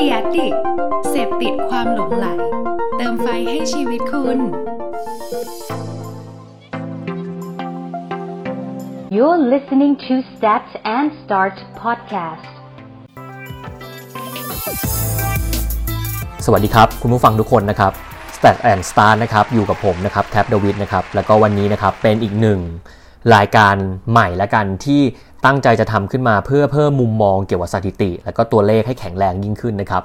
The Addict เสพติดความหลงไหล เติมไฟให้ชีวิตคุณ You're listening to Stat and Start podcast. สวัสดีครับ คุณผู้ฟังทุกคนนะครับ Stat and Start นะครับ อยู่กับผมนะครับแท็บดวิดนะครับ แล้วก็วันนี้นะครับ เป็นอีกหนึ่งรายการใหม่และกันที่ ตั้งใจจะทำขึ้นมาเพื่อเพิ่มมุมมองเกี่ยวกับสถิติ และก็ตัวเลขให้แข็งแรงยิ่งขึ้นนะครับ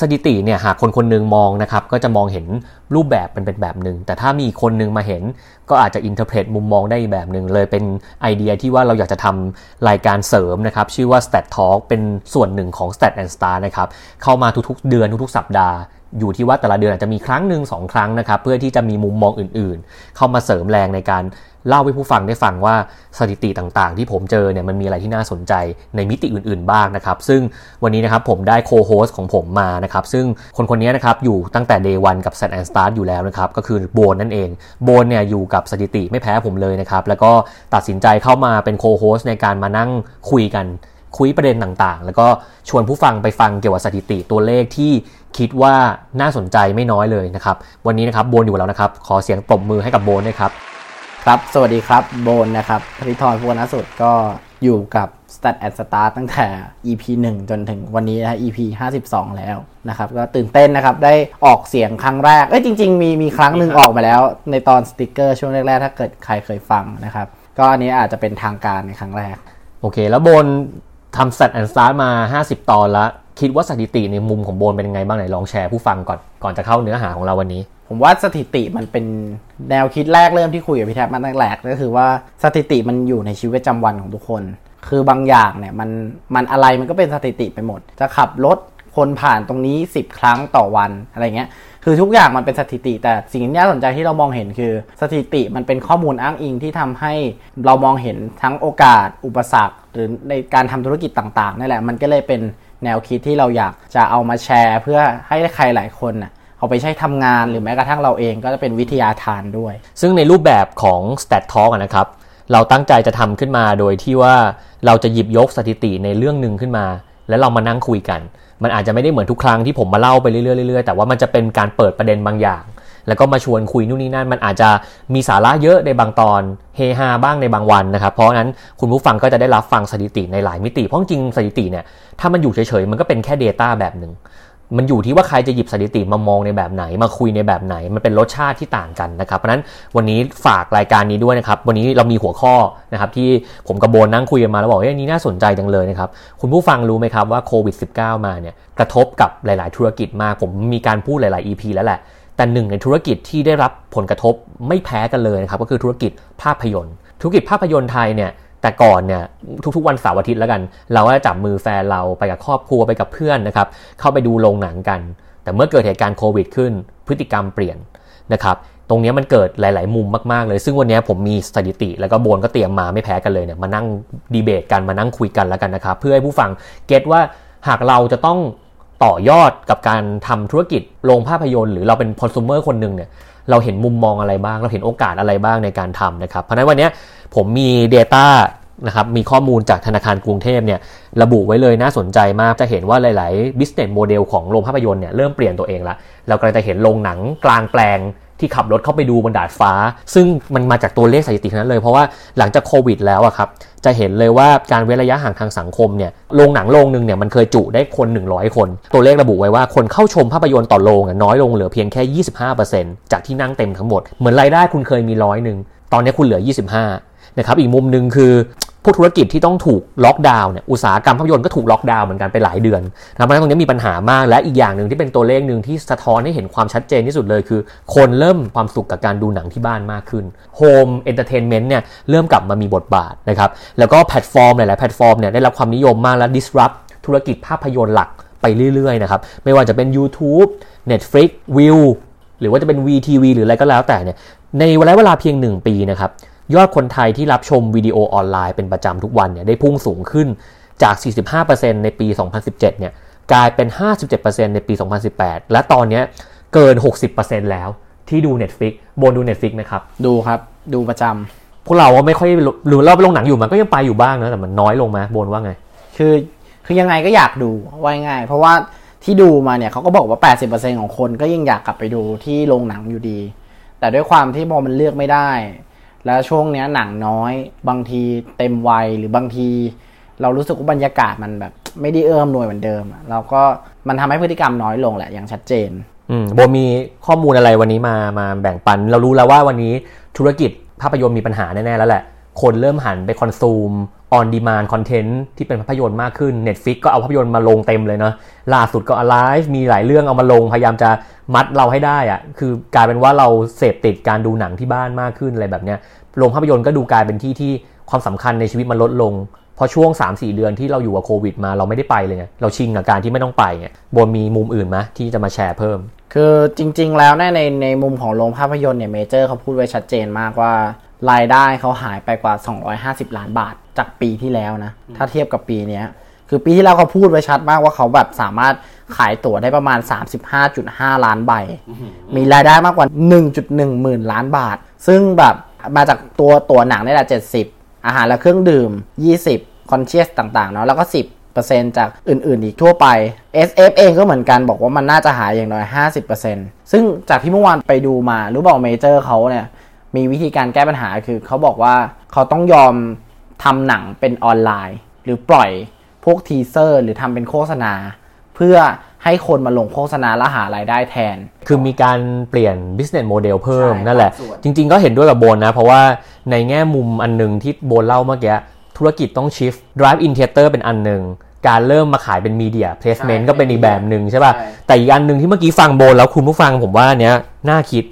สถิติเนี่ยหากคนคนหนึงมองนะครับก็จะมองเห็นรูปแบบเป็นเป็นแบบหนึ่งแต่ถ้ามีคนหนึงมาเห็น ก็อาจจะ interpret มุมมองได้อีกแบบหนึ่งเลยเป็นไอเดียที่ว่าเราอยากจะทำรายการเสริมนะครับชื่อว่า Stat Talk เป็นส่วนหนึ่งของ Stat and Star นะครับเข้ามาทุกๆ เดือนทุกๆ สัปดาห์ อยู่ที่ว่าแต่ละเดือนอาจจะมีครั้งหนึ่งสองครั้งนะครับ เพื่อที่จะมีมุมมองอื่นๆ เข้ามาเสริมแรงในการเล่าให้ผู้ฟังได้ฟังว่าสถิติต่างๆ ที่ผมเจอเนี่ยมันมีอะไรที่น่าสนใจในมิติอื่นๆบ้างนะครับ ซึ่งวันนี้นะครับผมได้โคโฮสของผมมานะครับ ซึ่งคนคนนี้นะครับอยู่ตั้งแต่ day 1กับ Set and Start อยู่แล้วนะครับ ก็คือโบนนั่นเองโบนเนี่ยอยู่กับสถิติไม่แพ้ผมเลยนะครับ แล้วก็ตัดสินใจเข้ามาเป็นโคโฮสในการมานั่งคุยกันคุยประเด็นต่างๆ แล้วก็ชวนผู้ฟังไปฟังเกี่ยวกับสถิติตัวเลขที่ คิดว่าน่าสนใจไม่น้อยเลยนะครับ วันนี้นะครับโบนอยู่แล้วนะครับ ขอเสียงปรบมือให้กับโบนด้วยครับ ครับ สวัสดีครับโบนนะครับธริธรพุวนาสุดก็อยู่กับ Stat and Start ตั้งแต่ EP 1 จนถึงวันนี้นะ EP 52 แล้วนะครับ ก็ตื่นเต้นนะครับ ได้ออกเสียงครั้งแรก เอ้ยจริง ๆ มีมีครั้งหนึ่งออกมาแล้ว ในตอนสติกเกอร์ช่วงแรก ๆ ถ้าเกิดใครเคยฟังนะครับ ก็อันนี้อาจจะเป็นทางการในครั้งแรก โอเค แล้วโบนทำ Set and Start มา 50 ตอนแล้ว คิดว่าสถิติในมุมของโบนเป็นยังไงบ้างไหนลองแชร์ผู้ฟังก่อนก่อนจะเข้าเนื้อหาของเราวันนี้ ผมว่าสถิติมันเป็นแนวคิดแรกเริ่มที่คุยกับพี่แท็บมาตั้งแต่แรกก็คือว่าสถิติมันอยู่ในชีวิตประจำวันของทุกคน คือบางอย่างเนี่ยมันมันอะไรมันก็เป็นสถิติไปหมด จะขับรถคนผ่านตรงนี้ 10 ครั้งต่อวันอะไรเงี้ยคือทุกอย่างมันเป็นสถิติ แต่สิ่งที่น่าสนใจที่เรามองเห็นคือ สถิติมันเป็นข้อมูลอ้างอิงที่ทำให้เรามองเห็นทั้งโอกาส อุปสรรค หรือในการทำธุรกิจต่างๆนั่แหละมันก็เลยเป็น แนวคิดที่เราอยากจะเอามาแชร์เพื่อให้ใครหลายคนน่ะเอาไปใช้ทำงานหรือแม้กระทั่งเราเองก็จะเป็นวิทยาทานด้วย ซึ่งในรูปแบบของ Stat Talk อะนะครับ เราตั้งใจจะทำขึ้นมาโดยที่ว่าเราจะหยิบยกสถิติในเรื่องหนึ่งขึ้นมา แล้วเรามานั่งคุยกัน มันอาจจะไม่ได้เหมือนทุกครั้งที่ผมมาเล่าไปเรื่อยๆแต่ว่ามันจะเป็นการเปิดประเด็นบางอย่าง แล้วก็มาชวนคุยนู่นนี่นั่น มันอาจจะมีสาระเยอะในบางตอนเฮฮาบ้างในบางวันนะครับ เพราะนั้นคุณผู้ฟังก็จะได้รับฟังสถิติในหลายมิติ เพราะจริงสถิติเนี่ยถ้ามันอยู่เฉยๆมันก็เป็นแค่ Data แบบหนึ่งมันอยู่ที่ว่าใครจะหยิบสถิติมามองในแบบไหน มาคุยในแบบไหน มันเป็นรสชาติที่ต่างกันนะครับ เพราะนั้นวันนี้ฝากรายการนี้ด้วยนะครับ วันนี้เรามีหัวข้อนะครับที่ผมกับโบนนั่งคุยกันมาแล้วบอกว่าอันนี้น่าสนใจจังเลยนะครับ คุณผู้ฟังรู้ไหมครับว่าโควิด -19 มาเนี่ยกระทบกับหลาย ๆ ธุรกิจมาก ผมมีการพูดหลาย ๆ EP แล้วแหละ แต่หนึ่งในธุรกิจที่ได้รับผลกระทบไม่แพ้กันเลยนะครับก็คือธุรกิจภาพยนตร์ ธุรกิจภาพยนตร์ไทยเนี่ยแต่ก่อนเนี่ยทุกๆวันเสาร์อาทิตย์แล้วกัน เราก็จะจับมือแฟนเราไปกับครอบครัวไปกับเพื่อนนะครับเข้าไปดูโรงหนังกัน แต่เมื่อเกิดเหตุการณ์โควิดขึ้น พฤติกรรมเปลี่ยนนะครับตรงนี้มันเกิดหลาย ๆ มุมมากๆเลย ซึ่งวันนี้ผมมีสถิติ แล้วก็โบนก็เตรียมมาไม่แพ้กันเลยเนี่ยมานั่งดีเบตกันมานั่งคุยกันแล้วกันนะครับเพื่อให้ผู้ฟังเก็ตว่าหากเราจะต้อง ต่อยอดกับการทำธุรกิจโรงภาพยนตร์หรือเราเป็นคอน sumer คนหนึ่งเนี่ยเราเห็นมุมมองอะไรบ้าง เราเห็นโอกาสอะไรบ้างในการทำนะครับ เพราะฉะนั้นวันนี้ผมมี Data นะครับมีข้อมูลจากธนาคารกรุงเทพเนี่ยระบุไว้เลยน่าสนใจมากจะเห็นว่าหลาย ๆ business model ของโรงภาพยนตร์เนี่ยเริ่มเปลี่ยนตัวเองละเรากำลังจะเห็นโรงหนังกลางแปลง ที่ขับรถเข้าไปดูบนดาดฟ้า ซึ่งมันมาจากตัวเลขสถิตินั้นเลย เพราะว่าหลังจากโควิดแล้วอะครับ จะเห็นเลยว่าการเว้นระยะห่างทางสังคมเนี่ยโรงหนังโรงหนึ่งเนี่ยมันเคยจุได้คน 100 คน ตัวเลขระบุไว้ว่าคนเข้าชมภาพยนตร์ต่อโรงน้อยลงเหลือเพียงแค่ 25%จากที่นั่งเต็มทั้งหมด เหมือนรายได้คุณเคยมีร้อยหนึ่งตอนนี้คุณเหลือ 25นะครับอีกมุมหนึ่งคือ พวกธุรกิจที่ต้องถูกล็อกดาวน์เนี่ยอุตสาหกรรมภาพยนตร์ก็ถูกล็อกดาวน์เหมือนกันไปหลายเดือนนะเพราะฉะนั้นตรงนี้มีปัญหามากและอีกอย่างหนึ่งที่เป็นตัวเลขหนึ่งที่สะท้อนให้เห็นความชัดเจนที่สุดเลยคือ คนเริ่มความสุขกับการดูหนังที่บ้านมากขึ้นhome entertainment เนี่ยเริ่มกลับมามีบทบาทนะครับแล้วก็แพลตฟอร์มหลายๆแพลตฟอร์มเนี่ยได้รับความนิยมมากและ disrupt ธุรกิจภาพยนตร์หลักไปเรื่อยๆนะครับไม่ว่าจะเป็น YouTube Netflix Viu หรือว่าจะเป็น WeTV หรืออะไรก็แล้วแต่เนี่ยในระยะเวลาเพียง 1 ปีนะครับ ยอดคนไทยที่รับชมวิดีโอออนไลน์เป็นประจำทุกวันเนี่ยได้พุ่งสูงขึ้นจาก 45%ในปี 2017 เนี่ยกลายเป็น 57%ในปี 2018 และตอนนี้เกิน 60%แล้วที่ดู Netflix บนดู Netflix นะครับ ดูครับ ดูประจำพวกเราก็ไม่ค่อยหรือเราไปลงหนังอยู่มันก็ยังไปอยู่บ้างนะแต่มันน้อยลงไหมบนว่าไง คือคือยังไงก็อยากดูว่าง่ายๆเพราะว่าที่ดูมาเนี่ยเขาก็บอกว่า 80%ของคนก็ยังอยากกลับไปดูที่โรงหนังอยู่ดี แต่ด้วยความที่พอมันเลือกไม่ได้ แล้วช่วงเนี้ยหนังน้อย บางทีเต็มวัยหรือบางที เรารู้สึกว่าบรรยากาศมันแบบ ไม่ได้เอื้อมหน่วยเหมือนเดิมเราก็มันทำให้พฤติกรรมน้อยลงแหละอย่างชัดเจน อืมโบมีข้อมูลอะไรวันนี้มามาแบ่งปัน เรารู้แล้วว่าวันนี้ธุรกิจภาพยนตร์มีปัญหาแน่ๆแล้วแหละ คนเริ่มหันไปคอนซูม on demand content ที่เป็นภาพยนตร์มากขึ้น Netflix ก็เอาภาพยนตร์มาลงเต็มเลยเนาะล่าสุดก็ Alive มีหลายเรื่องเอามาลงพยายามจะมัดเราให้ได้อะคือกลายเป็นว่าเราเสพติดการดูหนังที่บ้านมากขึ้นอะไรแบบเนี้ยโรงภาพยนตร์ก็ดูกลายเป็นที่ที่ความสำคัญในชีวิตมันลดลงพราะช่วง 3-4 เดือนที่เราอยู่กับโควิดมาเราไม่ได้ไปเลยไงเราชิงกับการที่ไม่ต้องไปไงบนมีมุมอื่นไหมที่จะมาแชร์เพิ่ม คือจริง ๆ แล้วเนี่ยในในมุมของโรงภาพยนตร์เนี่ยเมเจอร์เขาพูดไว้ชัดเจนมากว่ารายได้เขาหายไปกว่า 250 ล้านบาท จากปีที่แล้วนะ ถ้าเทียบกับปีเนี้ย คือปีที่แล้วเขาพูดไว้ชัดมากว่าเขาแบบสามารถขายตั๋วได้ประมาณ 35.5 ล้านใบ มีรายได้มากกว่า 1.1 หมื่นล้านบาท ซึ่งแบบมาจากตัวตั๋วหนังนี่แหละ70 อาหารและเครื่องดื่ม 20 concession ต่างๆเนาะแล้วก็ 10จากอื่น ๆ อีกทั่วไป SF เองก็เหมือนกันบอกว่ามันน่าจะหายอย่างน้อย 50%ซึ่งจากที่เมื่อวานไปดูมารู้บอกเมเจอร์เขาเนี่ยมีวิธีการแก้ปัญหาคือเขาบอกว่าเขาต้องยอม ทำหนังเป็นออนไลน์ หรือปล่อยพวก teaser หรือทำเป็นโฆษณา เพื่อให้คนมาลงโฆษณาและหารายได้แทน คือมีการเปลี่ยน business model เพิ่มใช่นั่นแหละบางส่วนจริง ๆ ก็เห็นด้วยกับโบนนะ เพราะว่าในแง่มุมอันหนึงที่โบนเล่าเมื่อกี้ ธุรกิจต้อง shift drive in theater เป็นอันหนึ่งการเริ่มมาขายเป็น media placement ใช่ก็เป็นอีกแบบหนึ่งใช่ป่ะใช่แต่อีกอันหนึ่งที่เมื่อกี้ฟังโบนแล้วคุณผู้ฟังผมว่าอันเนี้ยน่าคิด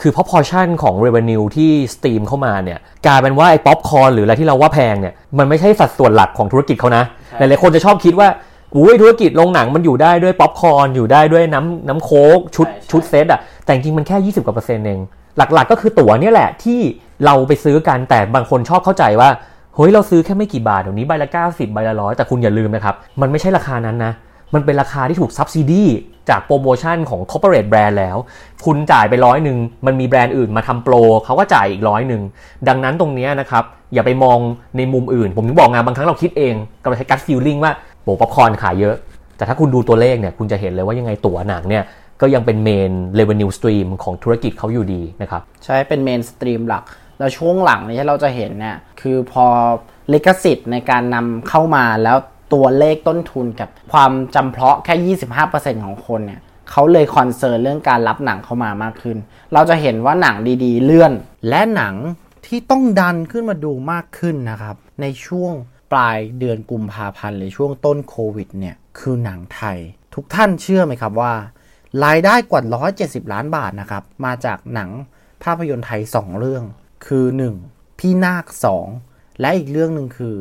คือ proportion ของ revenue ที่ stream เข้ามาเนี่ยกลายเป็นว่าไอ้ป๊อปคอร์นหรืออะไรที่เราว่าแพงเนี่ยมันไม่ใช่สัดส่วนหลักของธุรกิจเขานะหลายๆคนจะชอบคิดว่าอุ้ยธุรกิจโรงหนังมันอยู่ได้ด้วยป๊อปคอร์นอยู่ได้ด้วยน้ำน้ำโค้กชุดใช่ใช่ชุดเซตอะแต่จริงๆมันแค่ 20กว่าเปอร์เซ็นต์เองหลักๆก็คือตั๋วเนี่ยแหละที่เราไปซื้อกันแต่บางคนชอบเข้าใจว่าเฮ้ยเราซื้อแค่ไม่กี่บาทเดี๋ยวนี้ใบละ 90 ใบละร้อยแต่คุณอย่าลืมนะครับ มันไม่ใช่ราคานั้นนะ มันเป็นราคาที่ถูก subsidy จากโปรโมชั่นของ corporate brand แล้ว คุณจ่ายไปร้อยหนึ่งมันมีแบรนด์อื่นมาทำโปรเขาก็จ่ายอีกร้อยหนึ่งดังนั้นตรงนี้นะครับ อย่าไปมองในมุมอื่น ผมถึงบอกไงบางครั้งเราคิดเองเราใช้ gut feeling ว่าโปป๊อปคอร์นขายเยอะ แต่ถ้าคุณดูตัวเลขเนี่ยคุณจะเห็นเลยว่ายังไงตั๋วหนังเนี่ยก็ยังเป็นเมน revenue stream ของธุรกิจเขาอยู่ดีนะครับใช่เป็น main stream หลักแล้วช่วงหลังนี้ที่เราจะเห็นเนี่ยคือพอลิขสิทธิ์ในการนำเข้ามาแล้ว ตัวเลขต้นทุนกับความจำเพาะแค่ 25%ของคนเนี่ยเขาเลย concern เรื่องการรับหนังเข้ามามากขึ้น เราจะเห็นว่าหนังดีๆ เลื่อน และหนังที่ต้องดันขึ้นมาดูมากขึ้นนะครับ ในช่วงปลายเดือนกุมภาพันธ์หรือช่วงต้นโควิดเนี่ยคือหนังไทย ทุกท่านเชื่อไหมครับว่า รายได้กว่า 170 ล้านบาทนะครับ มาจากหนังภาพยนตร์ไทย 2 เรื่อง คือ 1. พี่นาค 2 และอีกเรื่องหนึ่งคือ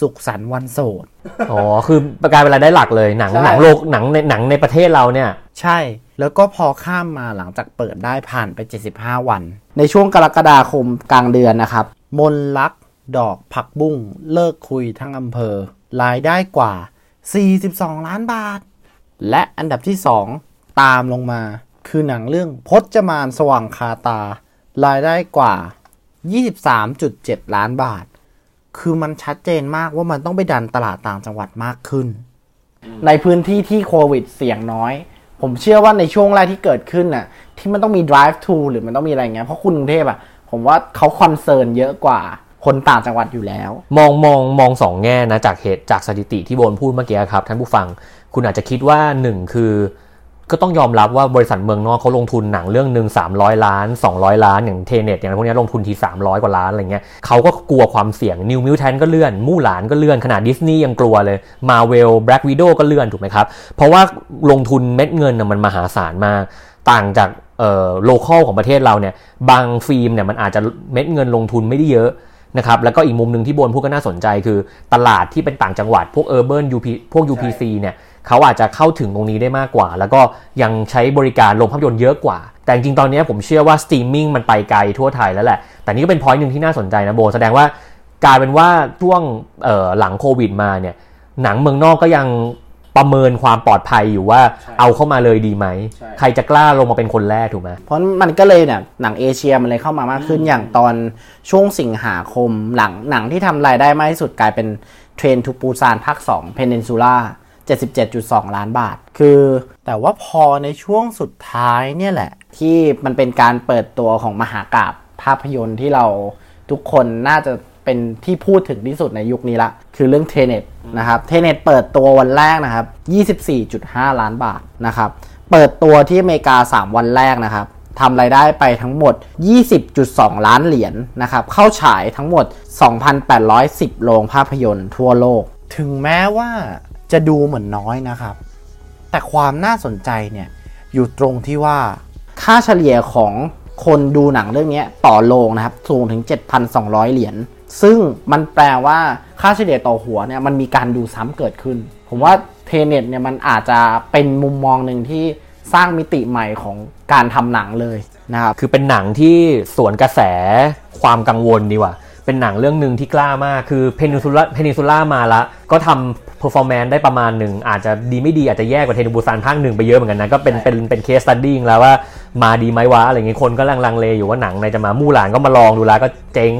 สุขสันต์วันโสด อ๋อ คือประกลายเป็นรายได้หลักเลยหนังใช่ หนังโลกหนังในหนังในประเทศเราเนี่ย ใช่ แล้วก็พอข้ามมาหลังจากเปิดได้ผ่านไป 75 วัน ในช่วงกรกฎาคมกลางเดือนนะครับ มนลักดอกผักบุ้งเลิกคุยทั้งอำเภอ รายได้กว่า 42 ล้านบาท และอันดับที่ 2 ตามลงมา คือหนังเรื่องพจมานสว่างคาตา รายได้กว่า 23.7 ล้านบาท คือมันชัดเจนมากว่ามันต้องไปดันตลาดต่างจังหวัดมากขึ้น ในพื้นที่ที่โควิดเสี่ยงน้อย ผมเชื่อว่าในช่วงแรกที่เกิดขึ้นน่ะ ที่มันต้องมี drive-thru หรือมันต้องมีอะไรเงี้ยเพราะคุณกรุงเทพอะผมว่าเขา concern เยอะกว่าคนต่างจังหวัดอยู่แล้ว มองมองมองสองแง่นะจากเหตุจากสถิติที่โบนพูดเมื่อกี้ครับท่านผู้ฟัง คุณอาจจะคิดว่าหนึ่งคือ ก็ต้องยอมรับว่าบริษัทเมืองนอกเขาลงทุนหนังเรื่องหนึ่ง300 ล้าน 200 ล้าน อย่าง Tenet อย่างพวกนี้ลงทุนที 300 กว่าล้านอะไรเงี้ยเขาก็กลัวความเสี่ยง New Mutants ก็เลื่อน มู่หลานก็เลื่อนขนาดดิสนีย์ยังกลัวเลยMarvel Black Widow ก็เลื่อนถูกไหมครับ เพราะว่าลงทุนเม็ดเงินน่ะมันมหาศาลมากต่างจากเอ่อ local ของประเทศเราเนี่ยบางฟิล์มเนี่ยมันอาจจะเม็ดเงินลงทุนไม่ได้เยอะนะครับแล้วก็อีกมุมหนึ่งที่โบนพูดก็น่าสนใจคือตลาดที่เป็นต่างจังหวัดพวก Urban UP พวก UPC เนี่ย เขาอาจจะเข้าถึงตรงนี้ได้มากกว่า แล้วก็ยังใช้บริการโรงภาพยนตร์เยอะกว่า แต่จริงๆตอนนี้ผมเชื่อว่าสตรีมมิ่งมันไปไกลทั่วไทยแล้วแหละ แต่นี่ก็เป็น point หนึ่งที่น่าสนใจนะโบน แสดงว่ากลายเป็นว่าช่วงเอ่อหลังโควิดมาเนี่ยหนังเมืองนอกก็ยังประเมินความปลอดภัยอยู่ว่าเอาเข้ามาเลยดีไหมใช่ใครจะกล้าลงมาเป็นคนแรกถูกไหมเพราะมันก็เลยเนี่ยหนังเอเชียมันเลยเข้ามามากขึ้นอย่างตอนช่วงสิงหาคมหลังหนังที่ทำรายได้มากที่สุดกลายเป็นเทรนทูปูซานภาค2 Peninsula 77.2 ล้านบาท คือแต่ว่าพอในช่วงสุดท้ายเนี่ยแหละ ที่มันเป็นการเปิดตัวของมหากราบภาพยนตร์ที่เราทุกคนน่าจะเป็นที่พูดถึงที่สุดในยุคนี้ละ คือเรื่องเทเน็ตนะครับเทเน็ตเปิดตัววันแรกนะครับ 24.5 ล้านบาทนะครับเปิดตัวที่อเมริกา 3 วันแรกนะครับทำรายได้ไปทั้งหมด 20.2 ล้านเหรียญนนะครับ เข้าฉายทั้งหมด 2,810 โรงภาพยนตร์ทั่วโลก ถึงแม้ว่า จะดูเหมือนน้อยนะครับ แต่ความน่าสนใจเนี่ยอยู่ตรงที่ว่าค่าเฉลี่ยของคนดูหนังเรื่องนี้ต่อโรงนะครับ สูงถึง 7,200 เหรียญ ซึ่งมันแปลว่าค่าเฉลี่ยต่อหัวเนี่ยมันมีการดูซ้ำเกิดขึ้น ผมว่าเทเน็ตเนี่ยมันอาจจะเป็นมุมมองหนึ่งที่สร้างมิติใหม่ของการทำหนังเลยนะครับ คือเป็นหนังที่สวนกระแสความกังวลดีกว่า เป็นหนังเรื่องหนึ่งที่กล้ามาก คือเพนินซูล่าเพนินซูล่ามาละ ก็ทำ performance ได้ประมาณหนึ่ง อาจจะดีไม่ดีอาจจะแย่กว่า Train to Busan ภาคหนึ่งไปเยอะเหมือนกันนะ ก็เป็นเป็นเป็น case study แล้วว่ามาดีไหมวะ อะไรเงี้ยคนก็ลังลังเลอยู่ว่าหนังในจะมามู่หลานก็มาลองดูแล้วก็เจ๊ง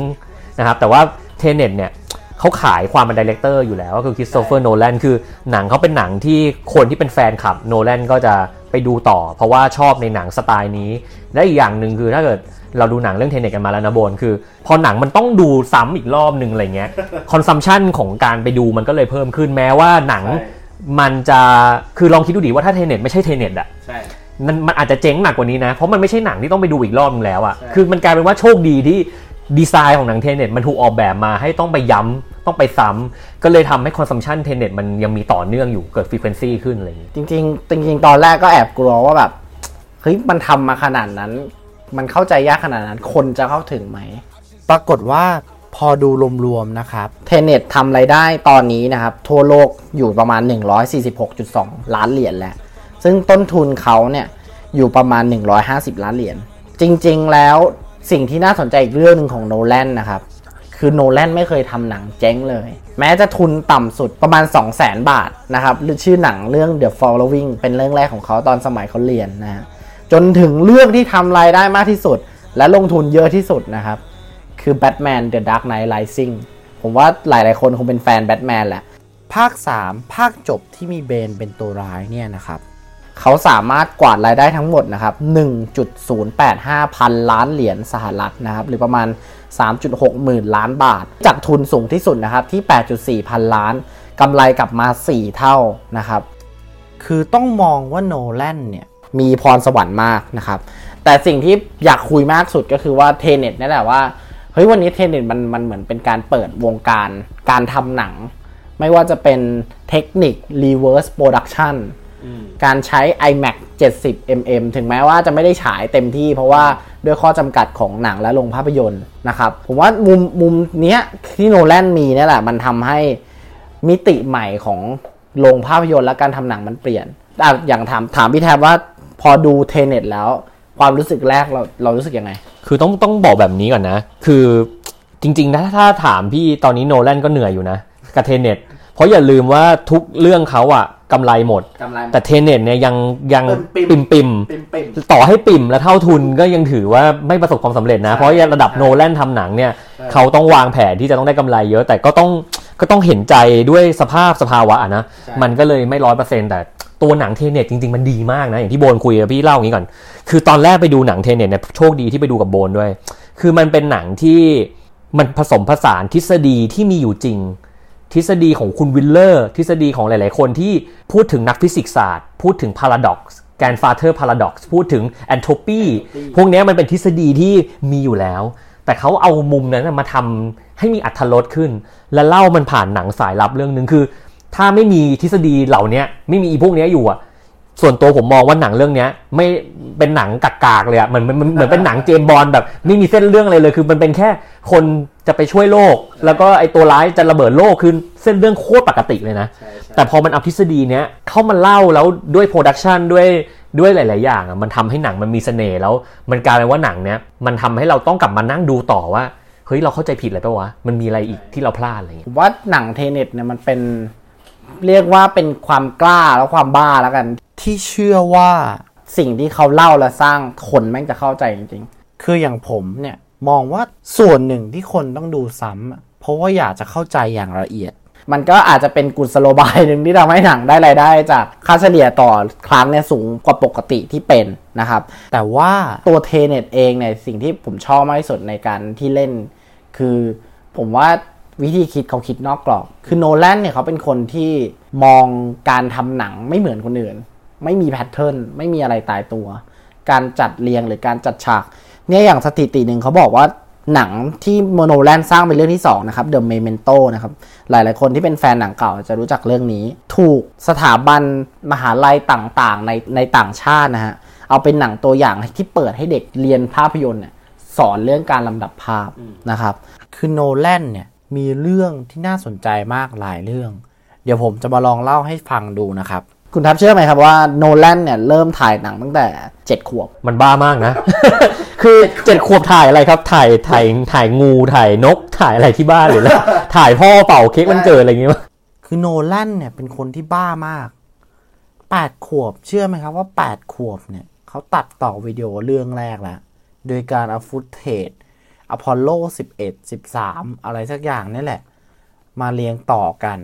นะครับแต่ว่า Tenet เนี่ยเขาขายความเป็น director อยู่แล้วก็คือคริสโตเฟอร์โนแลนคือหนังเขาเป็นหนังที่คนที่เป็นแฟนคลับโนแลนก็จะไปดูต่อ เพราะว่าชอบในหนังสไตล์นี้ และอีกอย่างหนึ่งคือถ้าเกิด เราดูหนังเรื่อง Tenet กันมาแล้วนะโบนคือ พอหนังมันต้องดูซ้ำอีกรอบหนึ่งอะไรเงี้ย consumption ของการไปดูมันก็เลยเพิ่มขึ้นแม้ว่าหนังมันจะคือลองคิดดูดิว่าถ้า Tenet ไม่ใช่ Tenet อะใช่มันมันอาจจะเจ๊งหนักกว่านี้นะ เพราะมันไม่ใช่หนังที่ต้องไปดูอีกรอบนึงแล้วอะใช่คือมันกลายเป็นว่าโชคดีที่ดีไซน์ของหนัง Tenet มันถูกออกแบบมาให้ต้องไปย้ำต้องไปซ้ำก็เลยทำให้ consumption Tenet มันยังมีต่อเนื่องอยู่เกิด frequenซีขึ้นอะไรอย่างงี้จริง ๆ จริง ๆ ตอนแรกก็แอบกลัวว่าแบบเฮ้ยมันทำมาขนาดนั้น มันเข้าใจยากขนาดนั้น คนจะเข้าถึงไหม ปรากฏว่าพอดูรวมๆนะครับเทเน็ตทำไรายได้ตอนนี้นะครับ ทั่วโลกอยู่ประมาณ 146.2 ล้านเหรียญแล้ว ซึ่งต้นทุนเขาเนี่ยอยู่ประมาณ 150 ล้านเหรียญ จริงๆแล้วสิ่งที่น่าสนใจอีกเรื่องหนึ่งของโนแลนนะครับ คือโนแลนไม่เคยทำหนังเจ๊งเลย แม้จะทุนต่ำสุดประมาณ 2 0 0 0 0 0 บาทนะครับหรือชื่อหนังเรื่อง The Following เป็นเรื่องแรกของเขาตอนสมัยเขาเรียนนะฮะ จนถึงเรื่องที่ทำรายได้มากที่สุด และลงทุนเยอะที่สุดนะครับ คือ Batman The Dark Knight Rising ผมว่าหลาย ๆ คนคงเป็นแฟนแบทแมนแหละ ภาค 3 ภาคจบที่มีเบนเป็นตัวร้ายเนี่ยนะครับ เขาสามารถกวาดรายได้ทั้งหมดนะครับ 1.085 พันล้านเหรียญสหรัฐนะครับ หรือประมาณ 3.6 หมื่นล้านบาท จากทุนสูงที่สุดนะครับ ที่ 8.4 พันล้านกำไรกลับมา 4 เท่านะครับ คือต้องมองว่าโนแลนเนี่ย มีพรสวรรค์มากนะครับ แต่สิ่งที่อยากคุยมากสุดก็คือว่าเทเน็ตนี่แหละว่าเฮ้ยวันนี้เทเน็ตมันมันเหมือนเป็นการเปิดวงการการทำหนัง ไม่ว่าจะเป็นเทคนิค reverse production การใช้ iMac 70 mm ถึงแม้ว่าจะไม่ได้ฉายเต็มที่เพราะว่าด้วยข้อจำกัดของหนังและโรงภาพยนตร์นะครับ ผมว่ามุมมุมเนี้ยที่โนแลนมีเนี่ยแหละ มันทำให้มิติใหม่ของโรงภาพยนตร์และการทำหนังมันเปลี่ยนอะอย่างถามถามพี่แทบว่า พอดู Tenet แล้ว ความรู้สึกแรกเราเรารู้สึกยังไง คือต้องต้องบอกแบบนี้ก่อนนะ คือจริงๆนะถ้าถามพี่ตอนนี้โนแลนก็เหนื่อยอยู่นะ กับ Tenet เพราะอย่าลืมว่าทุกเรื่องเขาอะกำไรหมด กำไรแต่ Tenet เนี่ยยังยังปิ่ปิ่มมๆปิมปิ่ม ต่อให้ปิ่มและเท่าทุนก็ยังถือว่าไม่ประสบความสำเร็จนะ ใช่เพราะระดับใช่ โนแลนทำหนังเนี่ยใช่เขาต้องวางแผนที่จะต้องได้กำไรเยอะ แต่ก็ต้องก็ต้องเห็นใจด้วยสภาพสภาวะอะนะ ใช่ มันก็เลยไม่ร้อยเปอร์เซ็นต์แต่ ตัวหนัง Tenet จริงๆมันดีมากนะ อย่างที่โบนคุยกับพี่เล่าอย่างนี้ก่อน คือตอนแรกไปดูหนัง Tenet เนี่ยโชคดีที่ไปดูกับโบนด้วย คือมันเป็นหนังที่มันผสมผสานทฤษฎีที่มีอยู่จริง ทฤษฎีของคุณวีลเลอร์ทฤษฎีของหลายๆคนที่พูดถึงนักฟิสิกส์ศาสตร์ พูดถึง paradox grandfather paradox พูดถึง entropyพวกนี้มันเป็นทฤษฎีที่มีอยู่แล้ว แต่เขาเอามุมนั้นมาทำให้มีอัธรสขึ้น และเล่ามันผ่านหนังสายลับเรื่องหนึ่งคือ ถ้าไม่มีทฤษฎีเหล่าเนี้ยไม่มีอีพวกเนี้ยอยู่อะส่วนตัวผมมองว่าหนังเรื่องเนี้ย ไม่เป็นหนังกากๆเลยอะเหมือนมันมันเหมือนเป็นหนังเจมส์บอลแบบ ไม่มีเส้นเรื่องอะไรเลย คือมันเป็นแค่คนจะไปช่วยโลก แล้วก็ไอตัวร้ายจะระเบิดโลกคือเส้นเรื่องโคตรปกติเลยนะ แต่พอมันเอาทฤษฎีเนี้ยเข้ามาเล่าแล้วด้วย production ด้วยด้วยหลาย ๆ อย่างอะมันทำให้หนังมันมีเสน่ห์แล้ว มันกลายเป็นว่าหนังเนี้ยมันทำให้เราต้องกลับมานั่งดูต่อว่าเฮ้ยเราเข้าใจผิดอะไรปะวะมันมีอะไรอีกที่เราพลาดอะไรอย่างเงี้ยผมว่าหนัง Tenet เนี่ยมันเป็น เรียกว่าเป็นความกล้าแล้วความบ้าแล้วกัน ที่เชื่อว่าสิ่งที่เขาเล่าและสร้างคนแม่งจะเข้าใจจริงๆ คืออย่างผมเนี่ยมองว่าส่วนหนึ่งที่คนต้องดูซ้ำเพราะว่าอยากจะเข้าใจอย่างละเอียด มันก็อาจจะเป็นกุศโลบายหนึ่งที่ทำให้หนังได้รายได้จากค่าเฉลี่ยต่อครั้งเนี่ยสูงกว่าปกติที่เป็นนะครับ แต่ว่าตัวเทเน็ตเองเนี่ยสิ่งที่ผมชอบมากที่สุดในการที่เล่น คือผมว่า วิธีคิดเขาคิดนอกกรอบ คือโนแลนเนี่ยเขาเป็นคนที่มองการทำหนังไม่เหมือนคนอื่น ไม่มีแพทเทิร์น ไม่มีอะไรตายตัว การจัดเรียงหรือการจัดฉาก เนี่ยอย่างสถิติหนึ่งเขาบอกว่าหนังที่โมโนแลนสร้างเป็นเรื่องที่2นะครับ The Memento นะครับ หลายๆ คนที่เป็นแฟนหนังเก่าจะรู้จักเรื่องนี้ ถูกสถาบันมหาลัยต่างๆ ในในต่างชาตินะฮะ เอาเป็นหนังตัวอย่างที่เปิดให้เด็กเรียนภาพยนตร์เนี่ยสอนเรื่องการลำดับภาพนะครับ คือโนแลนเนี่ย มีเรื่องที่น่าสนใจมากหลายเรื่อง เดี๋ยวผมจะมาลองเล่าให้ฟังดูนะครับ คุณทับเชื่อไหมครับว่าโนแลนเนี่ยเริ่มถ่ายหนังตั้งแต่ 7 ขวบ มันบ้ามากนะ คือเจ็ดขวบถ่ายอะไรครับถ่ายถ่ายถ่ายงูถ่ายนกถ่ายอะไรที่บ้านหรืออะไรถ่ายพ่อเป่าเค้กวันเกิดอะไรอย่างเงี้ยคือโนแลนเนี่ยเป็นคนที่บ้ามาก 8 ขวบเชื่อไหมครับว่า 8 ขวบเนี่ยเขาตัดต่อวิดีโอเรื่องแรกแล้วโดยการเอา footage อพอลโล 11 13 อะไรสักอย่างนี่แหละ มาเรียงต่อกัน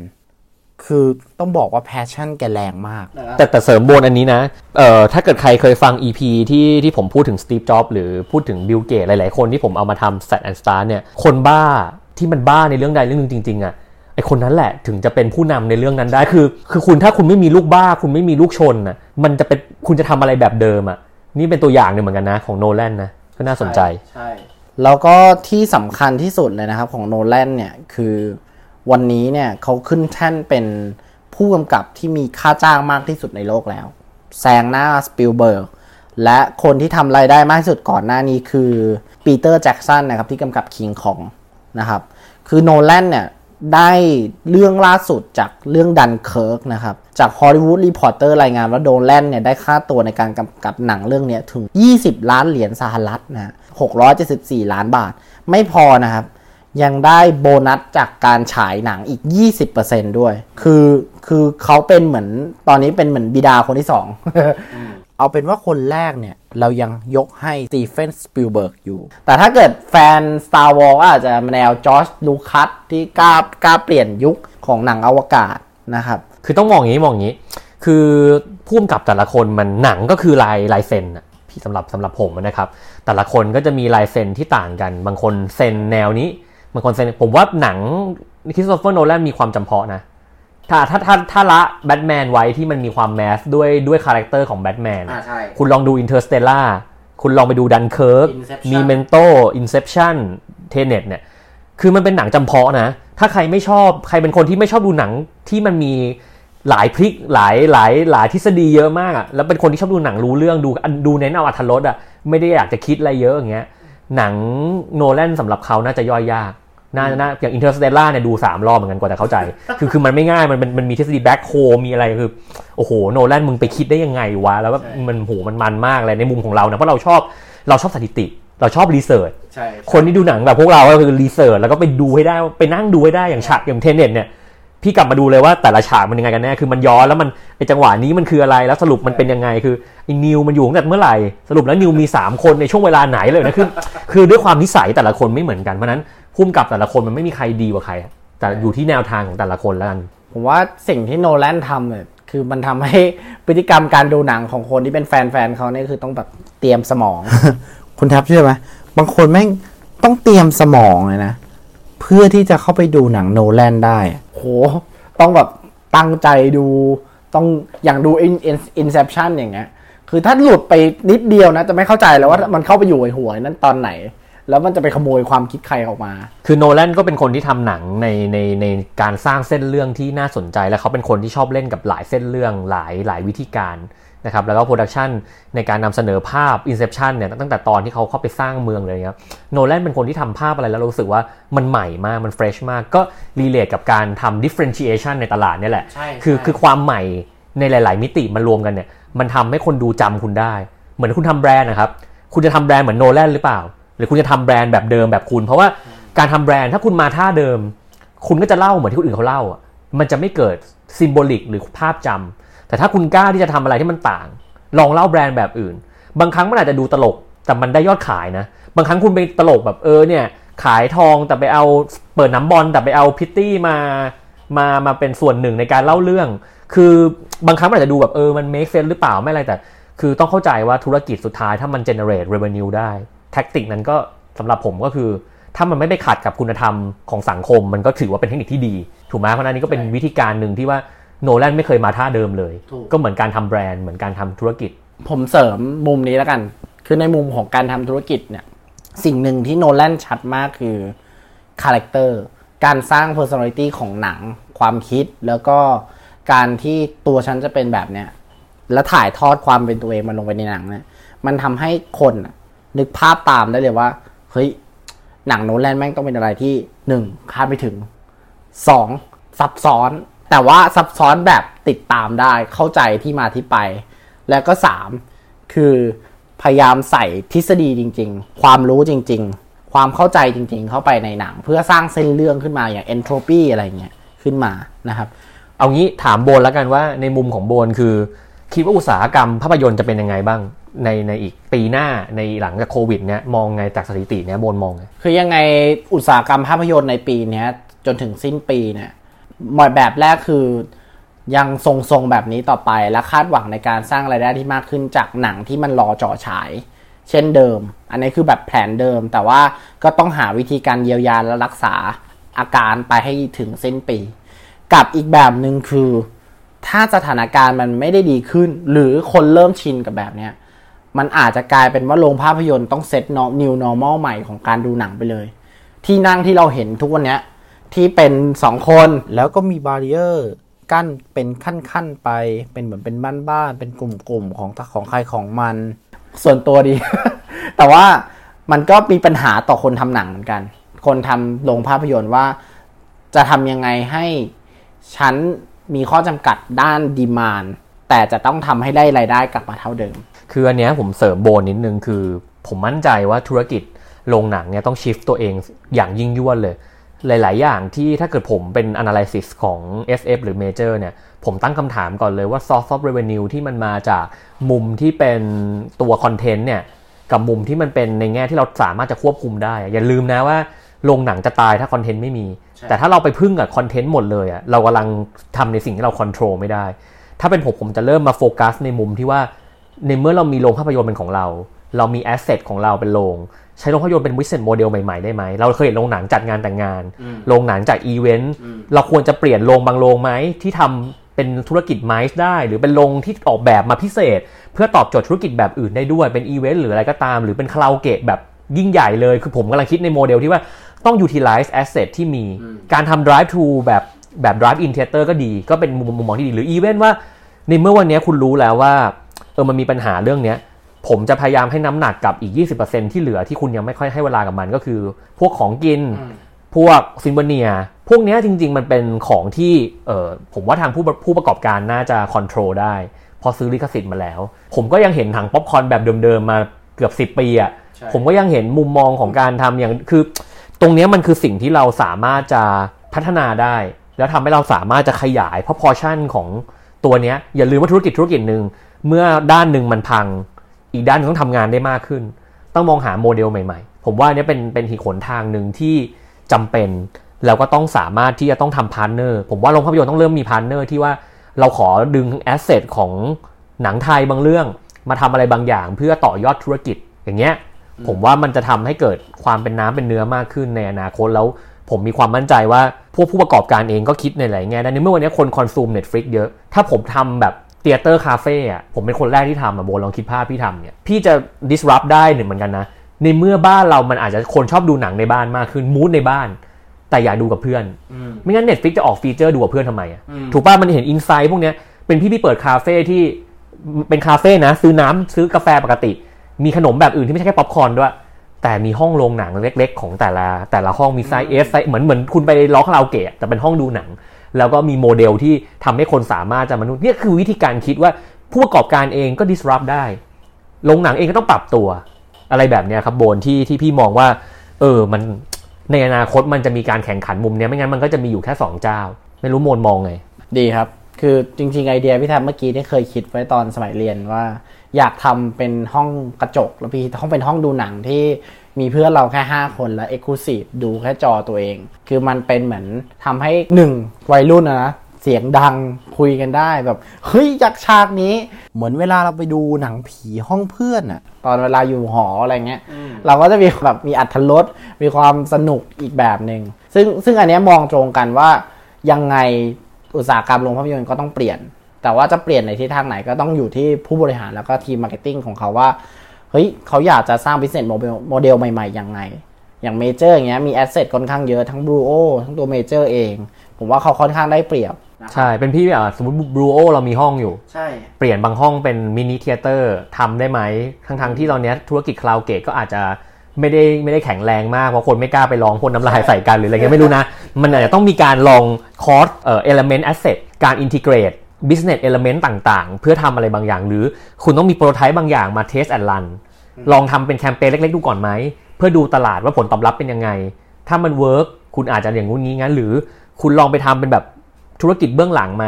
คือต้องบอกว่า passion แกแรงมาก แต่แต่เสริมโบนอันนี้นะ เอ่อถ้าเกิดใครเคยฟัง EP ที่ที่ผมพูดถึงสตีฟจ็อบหรือพูดถึงบิลเกตหลาย ๆ คนที่ผมเอามาทำ Set and Start เนี่ย คนบ้าที่มันบ้าในเรื่องใดเรื่องหนึ่งจริง ๆอะไอคนนั้นแหละถึงจะเป็นผู้นำในเรื่องนั้นได้คือ คือคุณถ้าคุณไม่มีลูกบ้า คุณไม่มีลูกชนอะมันจะเป็นคุณจะทำอะไรแบบเดิมอะนี่เป็นตัวอย่างหนึ่งเหมือนกันนะ ของโนแลนนะก็น่าสนใจใช่ แล้วก็ที่สำคัญที่สุดเลยนะครับของโนแลนเนี่ยคือวันนี้เนี่ยเขาขึ้นแท่นเป็นผู้กำกับที่มีค่าจ้างมากที่สุดในโลกแล้ว แซงหน้าสปิลเบิร์กและคนที่ทำรายได้มากที่สุดก่อนหน้านี้คือปีเตอร์แจ็กสันนะครับที่กำกับคิงคองนะครับ คือโนแลนเนี่ย ได้เรื่องล่าสุดจากเรื่องดันเคิร์กนะครับ จาก Hollywood Reporter รายงานว่าโนแลนเนี่ยได้ค่าตัวในการกำกับหนังเรื่องนี้ถึง 20 ล้านเหรียญสหรัฐนะฮะ674 ล้านบาท ไม่พอนะครับ ยังได้โบนัสจากการฉายหนังอีก 20%ด้วย คือคือเขาเป็นเหมือนตอนนี้เป็นเหมือนบิดาคนที่สองเอาเป็นว่าคนแรกเนี่ย เรายังยกให้สตีเฟนสปิลเบิร์กอยู่ แต่ถ้าเกิดแฟน Star Wars ก็อาจจะแนวจอร์จลูคัสที่กล้ากล้าเปลี่ยนยุคของหนังอวกาศนะครับ คือต้องมองอย่างนี้มองอย่างนี้ คือผู้กำกับแต่ละคนมันหนังก็คือลายลายเซ็นอะพี่สำหรับสำหรับผมนะครับ แต่ละคนก็จะมีลายเซ็นที่ต่างกัน บางคนเซ็นแนวนี้ บางคนเซ็นผมว่าหนังคริสโตเฟอร์โนแลนมีความจำเพาะนะ ถ้าถ้าถ้าถ้าละแบทแมนไว้ที่มันมีความ mass ด้วยด้วย character ของแบทแมนอ่าใช่ คุณลองดูอินเ r อร์สเตลล่าคุณลองไปดูดันเคิร์ก Inception Memento Inception Tenet เนี่ย คือมันเป็นหนังจำเพาะนะ ถ้าใครไม่ชอบใครเป็นคนที่ไม่ชอบดูหนังที่มันมีหลายพลิกหลายหลายหลายทฤษฎีเยอะมากอะแล้วเป็นคนที่ชอบดูหนังรู้เรื่องดูดูเน้นเอาอรรถรสอะไม่ได้อยากจะคิดอะไรเยอะอย่างเงี้ยหนังโนแลนสำหรับเขาน่าจะย่อยยาก น่าน่าอย่างอินเ r อร์สเตลล่าเนี่ยดูสามรอบเหมือนกันกว่าจะเข้าใจ คือคือมันไม่ง่ายมันมันมันมีทฤษฎี black hole มีอะไรคือ โอ้โหโนแลนมึงไปคิดได้ยังไงวะ แล้วก็มันโหมันมันมากเลยในมุมของเรานะเพราะเราชอบเราชอบสถิติเราชอบ research ใช่คนที่ดูหนังแบบพวกเราก็คือ research แล้วก็ไปดูให้ได้ไปนั่งดูให้ได้อย่างฉากอย่าง Tenet เนี่ยพี่กลับมาดูเลยว่าแต่ละฉากมันยังไงกันแน่ คือมันย้อนแล้วมันไอจังหวะนี้มันคืออะไร แล้วสรุปมันเป็นยังไง คือไอนิวมันอยู่ตั้งแต่เมื่อไหร่ สรุปแล้วนิวมี 3 คนในช่วงเวลาไหนเลยนะ คือ คือด้วยความนิสัยแต่ละคนไม่เหมือนกัน เพราะฉะนั้น พุ่มกับแต่ละคนมันไม่มีใครดีกว่าใคร แต่อยู่ที่แนวทางของแต่ละคนแล้วกัน ผมว่าสิ่งที่โนแลนทำเนี่ยคือมันทำให้พฤติกรรมการดูหนังของคนที่เป็นแฟนๆเขาเนี่ยคือต้องแบบเตรียมสมอง คุณทับเชื่อไหมบางคนแม่งต้องเตรียมสมองเลยนะ เพื่อที่จะเข้าไปดูหนังโนแลนได้อะโหต้องแบบตั้งใจดูต้องอย่างดู In- In- Inception อย่างเงี้ยคือถ้าหลุดไปนิดเดียวนะ จะไม่เข้าใจแล้วว่ามันเข้าไปอยู่ในหัวนั้นตอนไหน แล้วมันจะไปขโมยความคิดใครออกมา คือโนแลนก็เป็นคนที่ทำหนังในในในการสร้างเส้นเรื่องที่น่าสนใจ และเขาเป็นคนที่ชอบเล่นกับหลายเส้นเรื่องหลายหลายวิธีการนะครับแล้วก็ production ในการนำเสนอภาพ Inception เนี่ยตั้งแต่ตอนที่เขาเข้าไปสร้างเมืองเลยครับโนแลนเป็นคนที่ทำภาพอะไรแล้วเรารู้สึกว่ามันใหม่มากมัน fresh มาก ก็ relate กับการทำ differentiation ในตลาดเนี่ยแหละใช่คือใช่คือความใหม่ในหลาย ๆ มิติมันรวมกันเนี่ยมันทำให้คนดูจำคุณได้ เหมือนคุณทำแบรนด์นะครับ คุณจะทำแบรนด์เหมือนโนแลนหรือเปล่า หรือคุณจะทำแบรนด์แบบเดิมแบบคุณ เพราะว่าการทำแบรนด์ถ้าคุณมาท่าเดิม คุณก็จะเล่าเหมือนที่คนอื่นเขาเล่าอะมันจะไม่เกิด symbolic หรือภาพจำแต่ถ้าคุณกล้าที่จะทำอะไรที่มันต่าง ลองเล่าแบรนด์แบบอื่น บางครั้งมันอาจจะดูตลกแต่มันได้ยอดขายนะ บางครั้งคุณไปตลกแบบเออเนี่ยขายทองแต่ไปเอาเปิดน้ำบอลแต่ไปเอาพิตตี้มามามาเป็นส่วนหนึ่งในการเล่าเรื่อง คือบางครั้งมันอาจจะดูแบบเออมัน make sense หรือเปล่าไม่อะไรแต่ คือต้องเข้าใจว่าธุรกิจสุดท้ายถ้ามัน generate revenue ได้ แท็กติกนั้นก็สำหรับผมก็คือ ถ้ามันไม่ไปขัดกับคุณธรรมของสังคม มันก็ถือว่าเป็นเทคนิคที่ดี ถูกไหมเพราะนั้นนี่ก็เป็นวิธีการหนึ่งที่ว่าโนแลนไม่เคยมาท่าเดิมเลยถูกก็เหมือนการทำแบรนด์เหมือนการทำธุรกิจ ผมเสริมมุมนี้แล้วกัน คือในมุมของการทำธุรกิจเนี่ยสิ่งหนึ่งที่โนแลนชัดมากคือคาแรคเตอร์การสร้าง personality ของหนัง ความคิดแล้วก็การที่ตัวฉันจะเป็นแบบเนี้ยแล้วถ่ายทอดความเป็นตัวเองมันลงไปในหนังเนี่ยมันทำให้คน นึกภาพตามได้เลยว่า เฮ้ย หนังโนแลนแม่งต้องเป็นอะไรที่หนึ่งคาดไม่ถึงสองซับซ้อน แต่ว่าซับซ้อนแบบติดตามได้เข้าใจที่มาที่ไป แล้วก็สามคือพยายามใส่ทฤษฎีจริง ๆ ความรู้จริง ๆ ความเข้าใจจริง ๆ เข้าไปในหนัง เพื่อสร้างเส้นเรื่องขึ้นมาอย่าง entropy อะไรเงี้ยขึ้นมานะครับ เอางี้ถามโบนแล้วกันว่าในมุมของโบนคือ คิดว่าอุตสาหกรรมภาพยนตร์จะเป็นยังไงบ้าง ในในอีกปีหน้าในหลังจากโควิดเนี้ยมองไงจากสถิติเนี้ยบนมองไงคือยังไงอุตสาหกรรมภาพยนตร์ในปีเนี้ยจนถึงสิ้นปีเนี่ยหมดแบบแรกคือยังทรงๆแบบนี้ต่อไปและคาดหวังในการสร้างรายได้ที่มากขึ้นจากหนังที่มันรอเจ่อฉาย เช่นเดิม อันนี้คือแบบแผนเดิม แต่ว่าก็ต้องหาวิธีการเยียวยาและรักษาอาการไปให้ถึงสิ้นปี กับอีกแบบหนึ่งคือ ถ้าสถานการณ์มันไม่ได้ดีขึ้น หรือคนเริ่มชินกับแบบเนี้ย มันอาจจะกลายเป็นว่าโรงภาพยนตร์ต้องเซต new normal ใหม่ของการดูหนังไปเลย ที่นั่งที่เราเห็นทุกวันนี้ที่เป็นสองคนแล้วก็มีบาริเออร์กั้นเป็นขั้นๆไปเป็นเหมือนเป็นบ้านๆเป็นกลุ่มๆของของใครของมัน ส่วนตัวดี แต่ว่ามันก็มีปัญหาต่อคนทำหนังเหมือนกัน คนทำโรงภาพยนตร์ว่าจะทำยังไงให้ฉันมีข้อจำกัดด้านดีมานแต่จะต้องทำให้ได้รายได้กลับมาเท่าเดิม คืออันเนี้ยผมเสริมโบนนิดนึงคือ ผมมั่นใจว่าธุรกิจโรงหนังเนี่ยต้องชิฟตัวเองอย่างยิ่งยวดเลย หลาย ๆ อย่างที่ถ้าเกิดผมเป็น analysis ของ SF หรือ Major เนี่ยผมตั้งคำถามก่อนเลยว่า source of revenue ที่มันมาจากมุมที่เป็นตัวคอนเทนต์เนี่ยกับมุมที่มันเป็นในแง่ที่เราสามารถจะควบคุมได้อะอย่าลืมนะว่าโรงหนังจะตายถ้าคอนเทนต์ไม่มี แต่ถ้าเราไปพึ่งกับคอนเทนต์หมดเลยอะเรากำลังทำในสิ่งที่เราควบคุมไม่ได้ ถ้าเป็นผมผมจะเริ่มมาโฟกัสในมุมที่ว่า ในเมื่อเรามีโรงภาพยนตร์เป็นของเรา เรามี asset ของเราเป็นโรงใช้โรงภาพยนตร์เป็น business model ใหม่ ๆ ได้ไหม เราเคยเห็นโรงหนังจัดงานแต่งงาน โรงหนังจัดอีเวนต์ เราควรจะเปลี่ยนโรงบางโรงไหมที่ทำเป็นธุรกิจ MICE ได้ หรือเป็นโรงที่ออกแบบมาพิเศษ เพื่อตอบโจทย์ธุรกิจแบบอื่นได้ด้วยเป็นอีเวนต์หรืออะไรก็ตาม หรือเป็นคาราโอเกะแบบยิ่งใหญ่เลย คือผมกำลังคิดในโมเดลที่ว่าต้อง utilize asset ที่มี การทำ drive to แบบแบบ drive in theater ก็ดี ก็เป็นมุมมุมมองที่ดี หรืออีเวนต์ว่า ในเมื่อวันนี้คุณรู้แล้วว่าเออมันมีปัญหาเรื่องเนี้ยผมจะพยายามให้น้ำหนักกับอีก 20%ที่เหลือที่คุณยังไม่ค่อยให้เวลากับมันก็คือ พวกของกิน พวก souvenir พวกเนี้ยจริง ๆ มันเป็นของที่เออผมว่าทางผู้ผู้ประกอบการน่าจะ control ได้ พอซื้อลิขสิทธิ์มาแล้ว ผมก็ยังเห็นถังป๊อปคอร์นแบบเดิม ๆ มาเกือบ 10 ปีอะ่ะผมก็ยังเห็นมุมมองของการทำอย่างคือ ตรงเนี้ยมันคือสิ่งที่เราสามารถจะพัฒนาได้ แล้วทำให้เราสามารถจะขยายพ r o p o r t i o n ของ ตัวเนี้ยอย่าลืมว่าธุรกิจธุรกิจหนึ่งเมื่อด้านหนึ่งมันพัง อีกด้านต้องทำงานได้มากขึ้น ต้องมองหาโมเดลใหม่ๆ ผมว่าเนี้ยเป็นเป็นอีกหนทางหนึ่งที่จำเป็นแล้วก็ต้องสามารถที่จะต้องทำ partner ผมว่าโรงภาพยนตร์ต้องเริ่มมี partner ที่ว่าเราขอดึง asset ของหนังไทยบางเรื่อง มาทำอะไรบางอย่าง เพื่อต่อยอดธุรกิจอย่างเงี้ยผมว่ามันจะทำให้เกิดความเป็นน้ำเป็นเนื้อมากขึ้นในอนาคตแล้ว ผมมีความมั่นใจว่าพวกผู้ประกอบการเองก็คิดในหลายแง่ได้ในเมื่อวันนี้คน consume Netflix เยอะ ถ้าผมทำแบบ theater cafe อะผมเป็นคนแรกที่ทำอะโบนลองคิดภาพพี่ทำเนี่ย พี่จะ disrupt ได้หนึ่งเหมือนกันนะ ในเมื่อบ้านเรามันอาจจะคนชอบดูหนังในบ้านมากขึ้น mood ในบ้าน แต่อยากดูกับเพื่อน ไม่งั้น Netflix จะออกฟีเจอร์ดูกับเพื่อนทำไมอะถูกป่ะมันเห็น insight พวกเนี้ยเป็นพี่พี่เปิดคาเฟ่ที่เป็นคาเฟ่นะ ซื้อน้ำซื้อกาแฟปกติ มีขนมแบบอื่นที่ไม่ใช่แค่ป๊อปคอร์นด้วย แต่มีห้องโรงหนังเล็ก ๆ ของแต่ละแต่ละห้องมีไซส์ S ไซส์เหมือนเหมือนคุณไปล็อกคาราโอเกะแต่เป็นห้องดูหนัง แล้วก็มีโมเดลที่ทำให้คนสามารถจะมนุษย์เนี่ยคือวิธีการคิดว่าผู้ประกอบการเองก็ disrupt ได้โรงหนังเองก็ต้องปรับตัว อะไรแบบเนี้ยครับโบนที่ที่พี่มองว่า เออมันในอนาคตมันจะมีการแข่งขันมุมเนี้ยไม่งั้นมันก็จะมีอยู่แค่สองเจ้า ไม่รู้โมนมองไง ดีครับ คือจริงๆไอเดียพี่แทบเมื่อกี้ที่เคยคิดไว้ตอนสมัยเรียนว่า อยากทำเป็นห้องกระจกแล้วพี่ห้องเป็นห้องดูหนังที่มีเพื่อนเราแค่ 5 คนและเอ็กซ์คลูซีฟดูแค่จอตัวเอง คือมันเป็นเหมือนทำให้หนึ่งวัยรุ่นอะนะเสียงดังคุยกันได้แบบ เฮ้ยอยากฉากนี้ เหมือนเวลาเราไปดูหนังผีห้องเพื่อนอะตอนเวลาอยู่หออะไรเงี้ย เราก็จะมีแบบมีอรรถรสมีความสนุกอีกแบบหนึ่งซึ่งซึ่งอันเนี้ยมองตรงกันว่ายังไงอุตสาหกรรมโรงภาพยนตร์ก็ต้องเปลี่ยน แต่ว่าจะเปลี่ยนในทิศทางไหนก็ต้องอยู่ที่ผู้บริหารแล้วก็ทีม marketing ของเขาว่าเฮ้ยเขาอยากจะสร้าง business model โมเดลใหม่ๆยังไง อย่างเมเจอร์อย่างเงี้ยมี asset ค่อนข้างเยอะทั้งบลูโอทั้งตัวเมเจอร์เอง ผมว่าเขาค่อนข้างได้เปรียบใช่ เป็นพี่แบบสมมติบลูโอเรามีห้องอยู่ ใช่ เปลี่ยนบางห้องเป็น mini theater ทำได้ไหม ทั้งๆที่ตอนเนี้ยธุรกิจคาราโอเกะก็อาจจะไม่ได้ไม่ได้แข็งแรงมาก เพราะคนไม่กล้าไปลองพ่นน้ำลายใส่กันหรืออะไรเงี้ยไม่รู้นะ มันอาจจะต้องมีการลอง cross เอ่อ element asset การ integrate business element ต่างๆ เพื่อทำอะไรบางอย่าง หรือคุณต้องมี prototype บางอย่างมา test and run ลองทำเป็นแคมเปญเล็ก ๆ ดูก่อนไหม เพื่อดูตลาดว่าผลตอบรับเป็นยังไง ถ้ามันเวิร์กคุณอาจจะอย่างงู้นงี้งั้น หรือคุณลองไปทำเป็นแบบธุรกิจเบื้องหลังไหม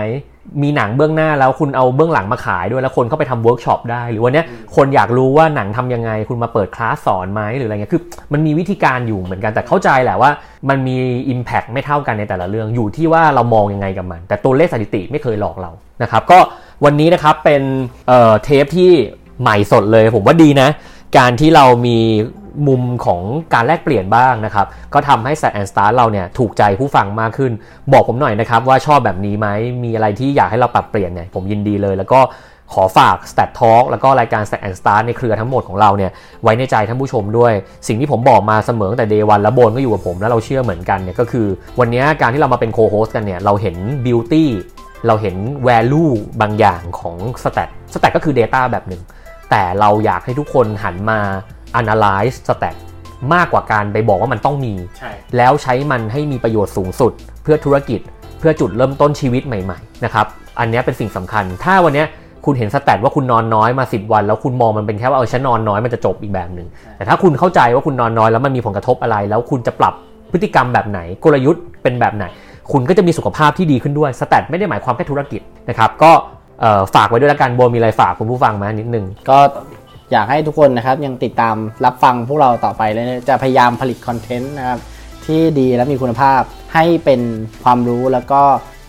มีหนังเบื้องหน้าแล้วคุณเอาเบื้องหลังมาขายด้วยแล้วคนเข้าไปทำเวิร์กช็อปได้ หรือวันเนี้ยคนอยากรู้ว่าหนังทำยังไง คุณมาเปิดคลาสสอนไหมหรืออะไรเงี้ยคือมันมีวิธีการอยู่เหมือนกันแต่เข้าใจแหละว่า มันมี Impact ไม่เท่ากันในแต่ละเรื่องอยู่ที่ว่าเรามองยังไงกับมัน แต่ตัวเลขสถิติไม่เคยหลอกเรานะครับก็วันนี้นะครับเป็นเอ่อเทปที่ใหม่สดเลยผมว่าดีนะ การที่เรามีมุมของการแลกเปลี่ยนบ้างนะครับ ก็ทำให้ Stat and Start เราเนี่ยถูกใจผู้ฟังมากขึ้น บอกผมหน่อยนะครับว่าชอบแบบนี้ไหมมีอะไรที่อยากให้เราปรับเปลี่ยนเนี่ยผมยินดีเลย แล้วก็ขอฝาก Stat Talk แล้วก็รายการ Sat and Start ในเครือทั้งหมดของเราเนี่ยไว้ในใจท่านผู้ชมด้วย สิ่งที่ผมบอกมาเสมอตั้งแต่ day 1แล้วโบนก็อยู่กับผมแล้วเราเชื่อเหมือนกันเนี่ยก็คือ วันนี้การที่เรามาเป็น co-host กันเนี่ยเราเห็น beauty เราเห็น value บางอย่างของ Stat Stat ก็คือ data แบบหนึ่ง แต่เราอยากให้ทุกคนหันมา analyze stat มากกว่าการไปบอกว่ามันต้องมีใช่แล้วใช้มันให้มีประโยชน์สูงสุด เพื่อธุรกิจ เพื่อจุดเริ่มต้นชีวิตใหม่ๆนะครับอันเนี้ยเป็นสิ่งสำคัญ ถ้าวันเนี้ยคุณเห็นสแตทว่าคุณนอนน้อยมา 10 วัน แล้วคุณมองมันเป็นแค่ว่าเออฉันนอนน้อยมันจะจบอีกแบบหนึ่งแต่ถ้าคุณเข้าใจว่าคุณนอนน้อยแล้วมันมีผลกระทบอะไร แล้วคุณจะปรับพฤติกรรมแบบไหน กลยุทธ์เป็นแบบไหน คุณก็จะมีสุขภาพที่ดีขึ้นด้วยสแตทไม่ได้หมายความแค่ธุรกิจนะครับก็เอ่อ ฝากไว้ด้วยละกันโบมีอะไรฝากคุณผู้ฟังไหมานิดนึงก็อยากให้ทุกคนนะครับยังติดตามรับฟังพวกเราต่อไปเลยนะจะพยายามผลิตคอนเทนต์นะครับที่ดีและมีคุณภาพให้เป็นความรู้แล้วก็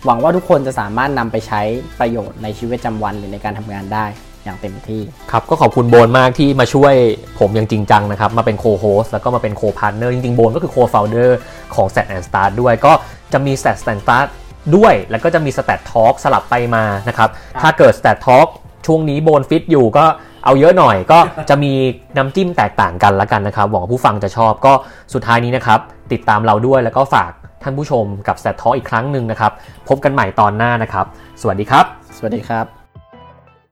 หวังว่าทุกคนจะสามารถนำไปใช้ประโยชน์ในชีวิตประจำวันหรือในการทำงานได้อย่างเต็มที่ครับก็ขอบคุณโบนมากที่มาช่วยผมอย่างจริงจังนะครับ มาเป็น co-host แล้วก็มาเป็น co-partner จริงๆโบนก็คือโคฟ o u เดอร์ของ Stat and Start ด้วยก็จะมี Stat and Start ด้วย แล้วก็จะมี Stat Talk สลับไปมานะครับ ถ้าเกิด Stat Talk ช่วงนี้โบนฟิตอยู่ก็เอาเยอะหน่อยก็จะมีน้ำจิ้มแตกต่างกันละกันนะครับหวังว่าผู้ฟังจะชอบก็สุดท้ายนี้นะครับ ติดตามเราด้วยแล้วก็ฝากท่านผู้ชมกับ Stat Talk อีกครั้งหนึ่งนะครับ พบกันใหม่ตอนหน้านะครับ สวัสดีครับ สวัสดีครับ